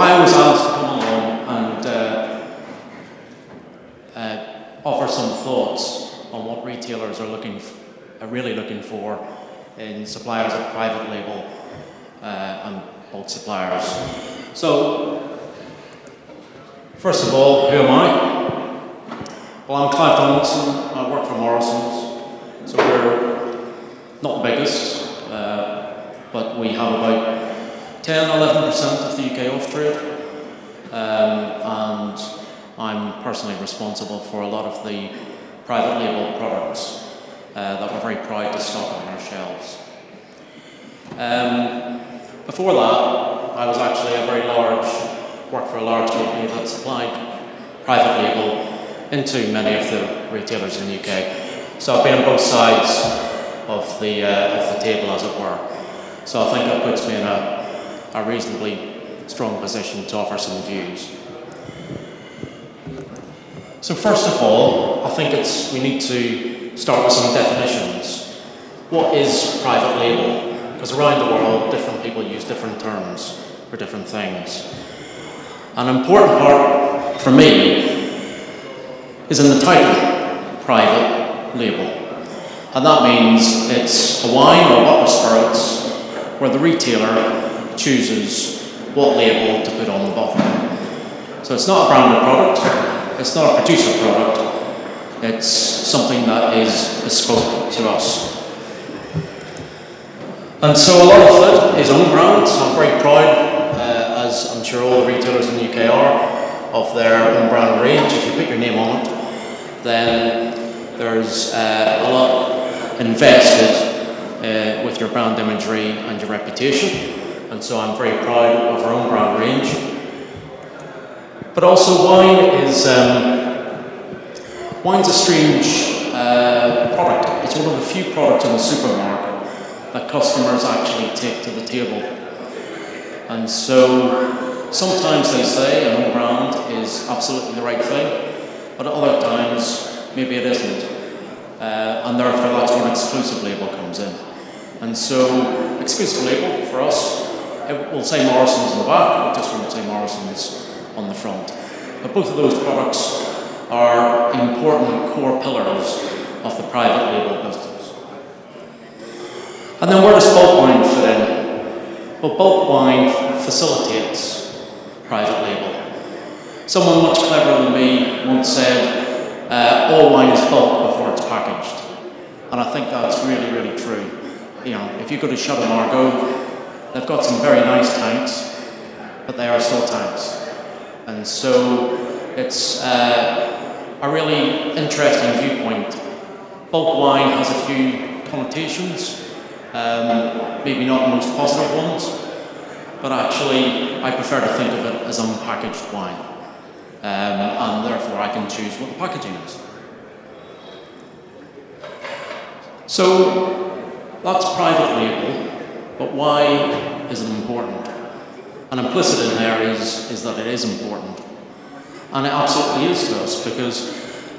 I was asked to come along and uh, uh, offer some thoughts on what retailers are looking, are really looking for in suppliers of private label uh, and bulk suppliers. So, first of all, who am I? Well, I'm Clive Donaldson. I work for Morrison's. So we're not the biggest, uh, but we have about 10 11% of the UK off trade. Um, and I'm personally responsible for a lot of the private label products uh, that we're very proud to stock on our shelves. Um, before that, I was actually a very large, worked for a large company that supplied private label into many of the retailers in the UK. So I've been on both sides of the, uh, of the table, as it were. So I think that puts me in a, a reasonably strong position to offer some views. So first of all, I think it's, we need to start with some definitions. What is private label? Because around the world, different people use different terms for different things. An important part for me is in the title, private label. And that means it's a wine or a bottle of spirits where the retailer chooses what label to put on the bottle. So it's not a branded product, it's not a producer product, it's something that is bespoke to us. And so a lot of it is own brand, so I'm very proud, uh, as I'm sure all the retailers in the UK are, of their own brand range. If you put your name on it, then there's uh, a lot invested uh, with your brand imagery and your reputation. And so I'm very proud of our own brand range. But also wine is um, wine's a strange uh, product. It's one of the few products in the supermarket that customers actually take to the table. And so sometimes they say an own brand is absolutely the right thing, but at other times maybe it isn't. Uh, and therefore that's when exclusive label comes in. And so exclusive label for us, it will say Morrison's on the back, it just won't say Morrison's on the front. But both of those products are important core pillars of the private label business. And then where does bulk wine fit in? Well, bulk wine facilitates private label. Someone much cleverer than me once said, uh, all wine is bulk before it's packaged. And I think that's really, really true. You know, if you go to Chateau Margaux, they've got some very nice tanks, but they are still tanks. And so it's uh, a really interesting viewpoint. Bulk wine has a few connotations, um, maybe not the most positive ones, but actually I prefer to think of it as unpackaged wine. Um, and therefore I can choose what the packaging is. So that's private label, but why is it important? And implicit in there is, is that it is important. And it absolutely is to us, because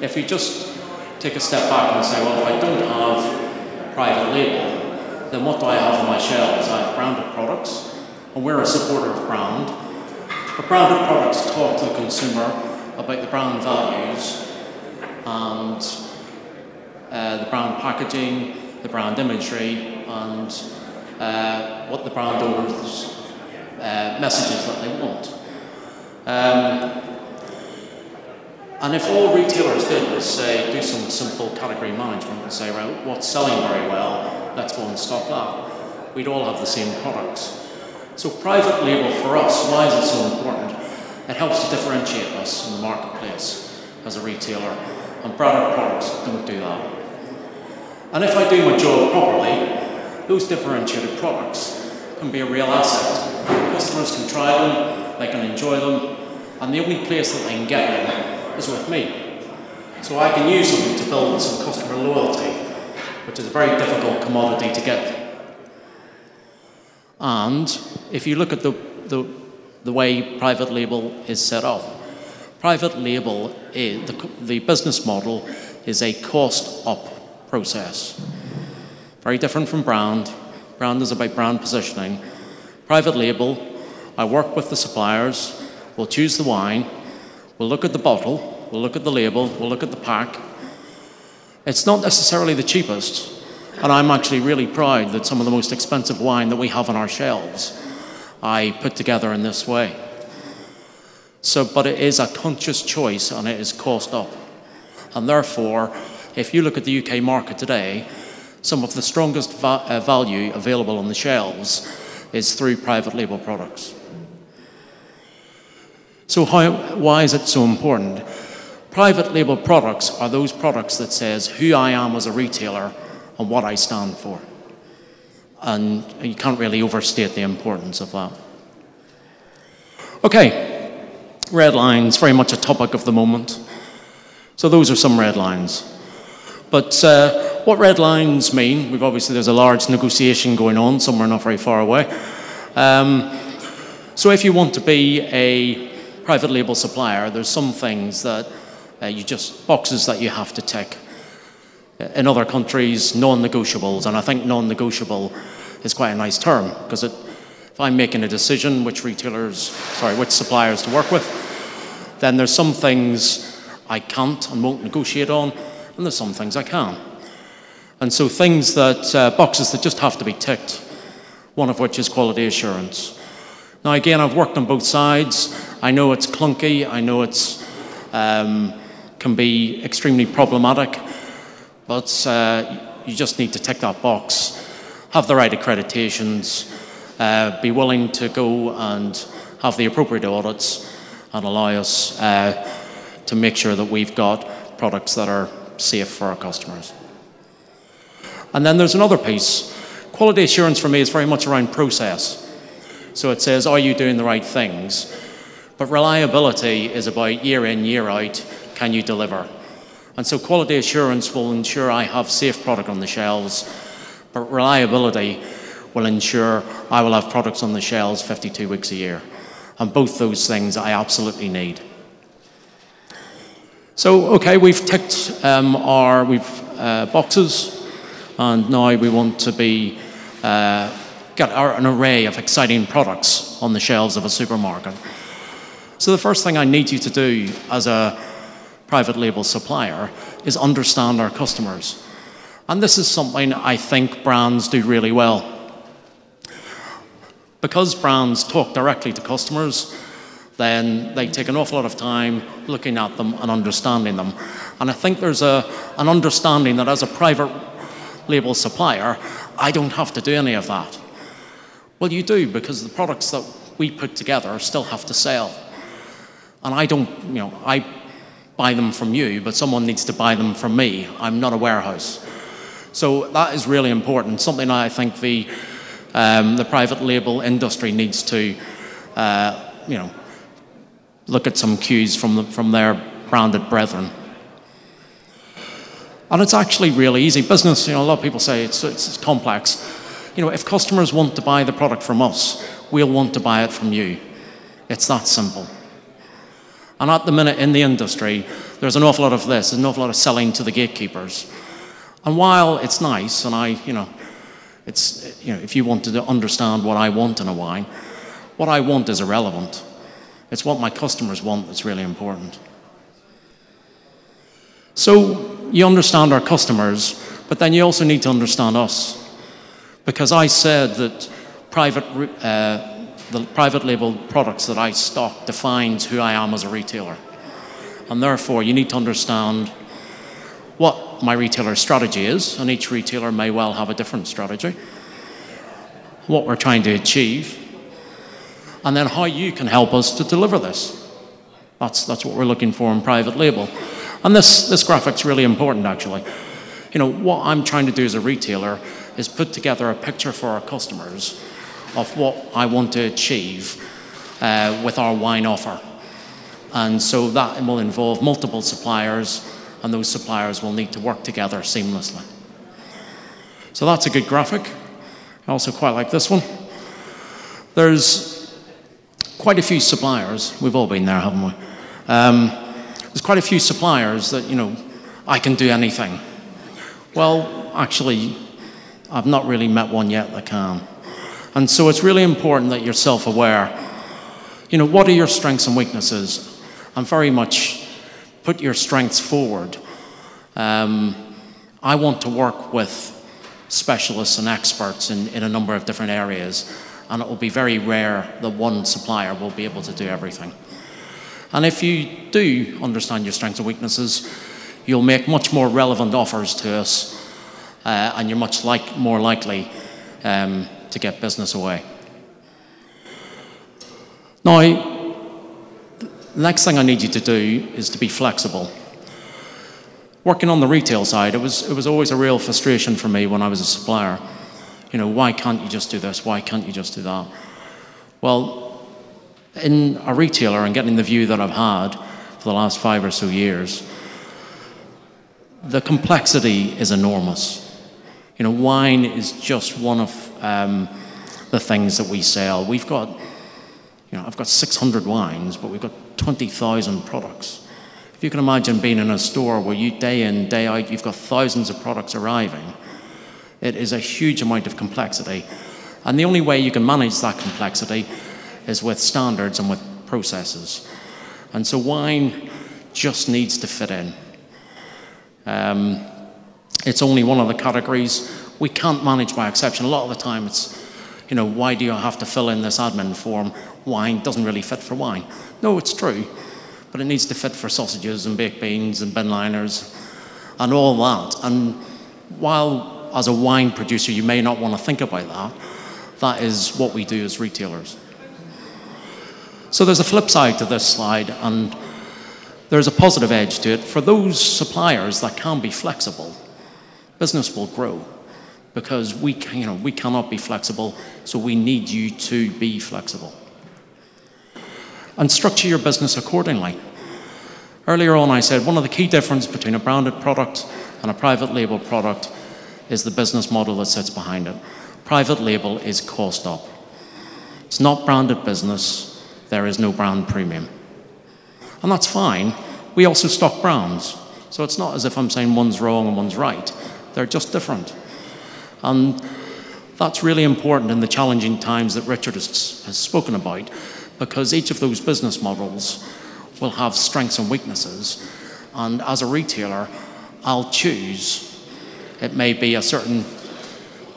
if you just take a step back and say, well, if I don't have private label, then what do I have on my shelves? I have branded products, and we're a supporter of brand. But branded products talk to the consumer about the brand values and uh, the brand packaging, the brand imagery, and uh, what the brand owners uh, messages that they want. Um, and if all retailers did was say, do some simple category management and say, right, what's selling very well, let's go and stock that, we'd all have the same products. So private label for us, why is it so important? It helps to differentiate us in the marketplace as a retailer, and branded products don't do that. And if I do my job properly, those differentiated products can be a real asset. Customers can try them, they can enjoy them, and the only place that they can get them is with me. So I can use them to build some customer loyalty, which is a very difficult commodity to get. And if you look at the, the, the way private label is set up, private label, is, the, the business model is a cost up process. Very different from brand. Brand is about brand positioning. Private label I work with the suppliers, we'll choose the wine, we'll look at the bottle, we'll look at the label, we'll look at the pack. It's not necessarily the cheapest, and I'm actually really proud that some of the most expensive wine that we have on our shelves I put together in this way. So, but it is a conscious choice and it is cost up. And therefore, if you look at the UK market today, some of the strongest va- uh, value available on the shelves is through private label products. So how, why is it so important? Private label products are those products that says who I am as a retailer and what I stand for. And you can't really overstate the importance of that. Okay, red lines, very much a topic of the moment. So those are some red lines. But uh, what red lines mean, we've obviously, there's a large negotiation going on somewhere not very far away. Um, so if you want to be a private label supplier, there's some things that uh, you just, boxes that you have to tick. In other countries, non-negotiables, and I think non-negotiable is quite a nice term, because if I'm making a decision which retailers, sorry, which suppliers to work with, then there's some things I can't and won't negotiate on, and there's some things I can. And so things that, uh, boxes that just have to be ticked, one of which is quality assurance. Now again, I've worked on both sides. I know it's clunky, I know it's um, can be extremely problematic, but uh, you just need to tick that box, have the right accreditations, uh, be willing to go and have the appropriate audits and allow us uh, to make sure that we've got products that are safe for our customers. And then there's another piece. Quality assurance for me is very much around process. So it says, are you doing the right things? But reliability is about year in, year out, can you deliver? And so quality assurance will ensure I have safe product on the shelves, but reliability will ensure I will have products on the shelves 52 weeks a year. And both those things I absolutely need. So, okay, we've ticked um, our we've, uh, boxes, and now we want to be uh, get our, an array of exciting products on the shelves of a supermarket. So the first thing I need you to do as a private label supplier is understand our customers. And this is something I think brands do really well. Because brands talk directly to customers, then they take an awful lot of time looking at them and understanding them. And I think there's a, an understanding that as a private label supplier, I don't have to do any of that. Well, you do, because the products that we put together still have to sell. And I don't, you know, I buy them from you, but someone needs to buy them from me. I'm not a warehouse. So that is really important, something I think the, um, the private label industry needs to, uh, you know, look at some cues from, the, from their branded brethren. And it's actually really easy. Business, you know, a lot of people say it's, it's, it's complex. You know, if customers want to buy the product from us, we'll want to buy it from you. It's that simple. And at the minute in the industry, there's an awful lot of this, there's an awful lot of selling to the gatekeepers. And while it's nice, and I, you know, it's, you know, if you wanted to understand what I want in a wine, what I want is irrelevant. It's what my customers want that's really important. So you understand our customers, but then you also need to understand us. Because I said that private uh, the private label products that I stock defines who I am as a retailer. And therefore, you need to understand what my retailer strategy is, and each retailer may well have a different strategy, what we're trying to achieve, and then how you can help us to deliver this. That's, that's what we're looking for in private label. And this, this graphic's really important, actually. You know, what I'm trying to do as a retailer is put together a picture for our customers of what I want to achieve uh, with our wine offer. And so that will involve multiple suppliers, and those suppliers will need to work together seamlessly. So that's a good graphic. I also quite like this one. There's quite a few suppliers. We've all been there, haven't we? Um, there's quite a few suppliers that, you know, I can do anything. Well, actually, I've not really met one yet that can. And so it's really important that you're self aware you know, what are your strengths and weaknesses? And very much put your strengths forward. Um, I want to work with specialists and experts in, in a number of different areas, and it will be very rare that one supplier will be able to do everything. And if you do understand your strengths and weaknesses, you'll make much more relevant offers to us, uh, and you're much like, more likely um, to get business away. Now, the next thing I need you to do is to be flexible. Working on the retail side, it was, it was always a real frustration for me when I was a supplier. You know, why can't you just do this? Why can't you just do that? Well, in a retailer and getting the view that I've had for the last five or so years, the complexity is enormous. You know, wine is just one of um, the things that we sell. We've got, you know, I've got 600 wines, but we've got 20,000 products. If you can imagine being in a store where you day in, day out, you've got thousands of products arriving, it is a huge amount of complexity. And the only way you can manage that complexity is with standards and with processes. And so wine just needs to fit in. Um, it's only one of the categories. We can't manage by exception. A lot of the time it's, you know, why do you have to fill in this admin form? Wine doesn't really fit for wine. No, it's true but it needs to fit for sausages and baked beans and bin liners and all that. And while as a wine producer you may not want to think about that, that is what we do as retailers. So there's a flip side to this slide, and there's a positive edge to it. For those suppliers that can be flexible, business will grow because we, can, you know, we cannot be flexible, so we need you to be flexible and structure your business accordingly. Earlier on, I said one of the key differences between a branded product and a private label product is the business model that sits behind it. Private label is cost up. It's not branded business, there is no brand premium. And that's fine. We also stock brands. So it's not as if I'm saying one's wrong and one's right. They're just different. And that's really important in the challenging times that Richard has, has spoken about because each of those business models will have strengths and weaknesses. And as a retailer, I'll choose. It may be a certain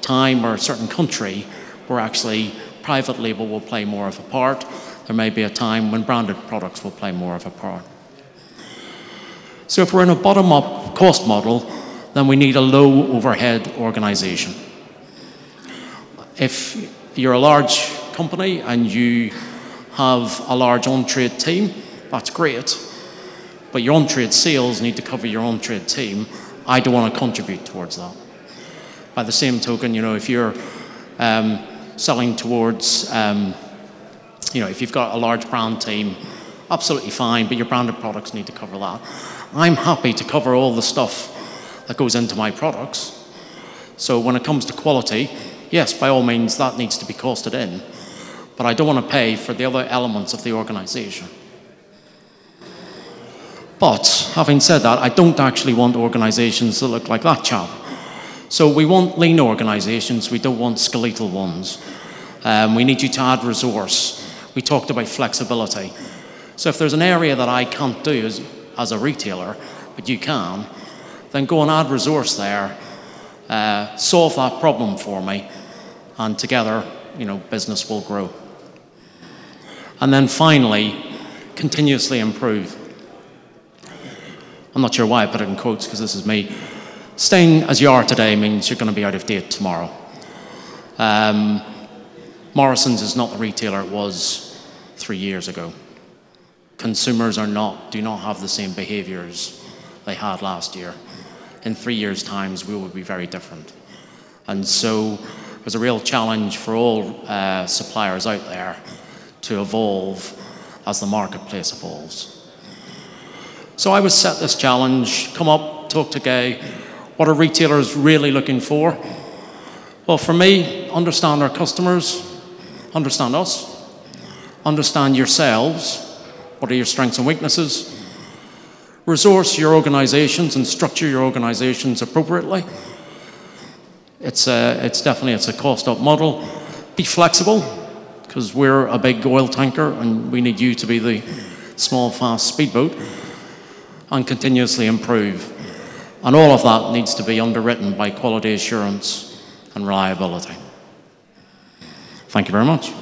time or a certain country where actually private label will play more of a part. There may be a time when branded products will play more of a part. So if we're in a bottom-up cost model, then we need a low overhead organization. If you're a large company and you have a large on-trade team, that's great. But your on-trade sales need to cover your on-trade team. I don't want to contribute towards that. By the same token, you know, if you're um, selling towards, um, you know, if you've got a large brand team, absolutely fine, but your branded products need to cover that. I'm happy to cover all the stuff that goes into my products. So when it comes to quality, yes, by all means, that needs to be costed in but I don't want to pay for the other elements of the organization. But having said that, I don't actually want organizations that look like that chap. So we want lean organizations, we don't want skeletal ones. Um, we need you to add resource. We talked about flexibility. So if there's an area that I can't do as, as a retailer, but you can, then go and add resource there, uh, solve that problem for me, and together, you know, business will grow. And then finally, continuously improve. I'm not sure why I put it in quotes because this is me. Staying as you are today means you're going to be out of date tomorrow. Um, Morrison's is not the retailer it was three years ago. Consumers are not, do not have the same behaviours they had last year. In three years' times, we will be very different. And so there's a real challenge for all uh, suppliers out there to evolve as the marketplace evolves. So I was set this challenge, come up, talk to Gay. What are retailers really looking for? Well, for me, understand our customers, understand us, understand yourselves, what are your strengths and weaknesses, resource your organizations and structure your organizations appropriately. It's, a, it's definitely it's a cost up model. Be flexible, because we're a big oil tanker and we need you to be the small, fast speedboat and continuously improve. And all of that needs to be underwritten by quality assurance and reliability. Thank you very much.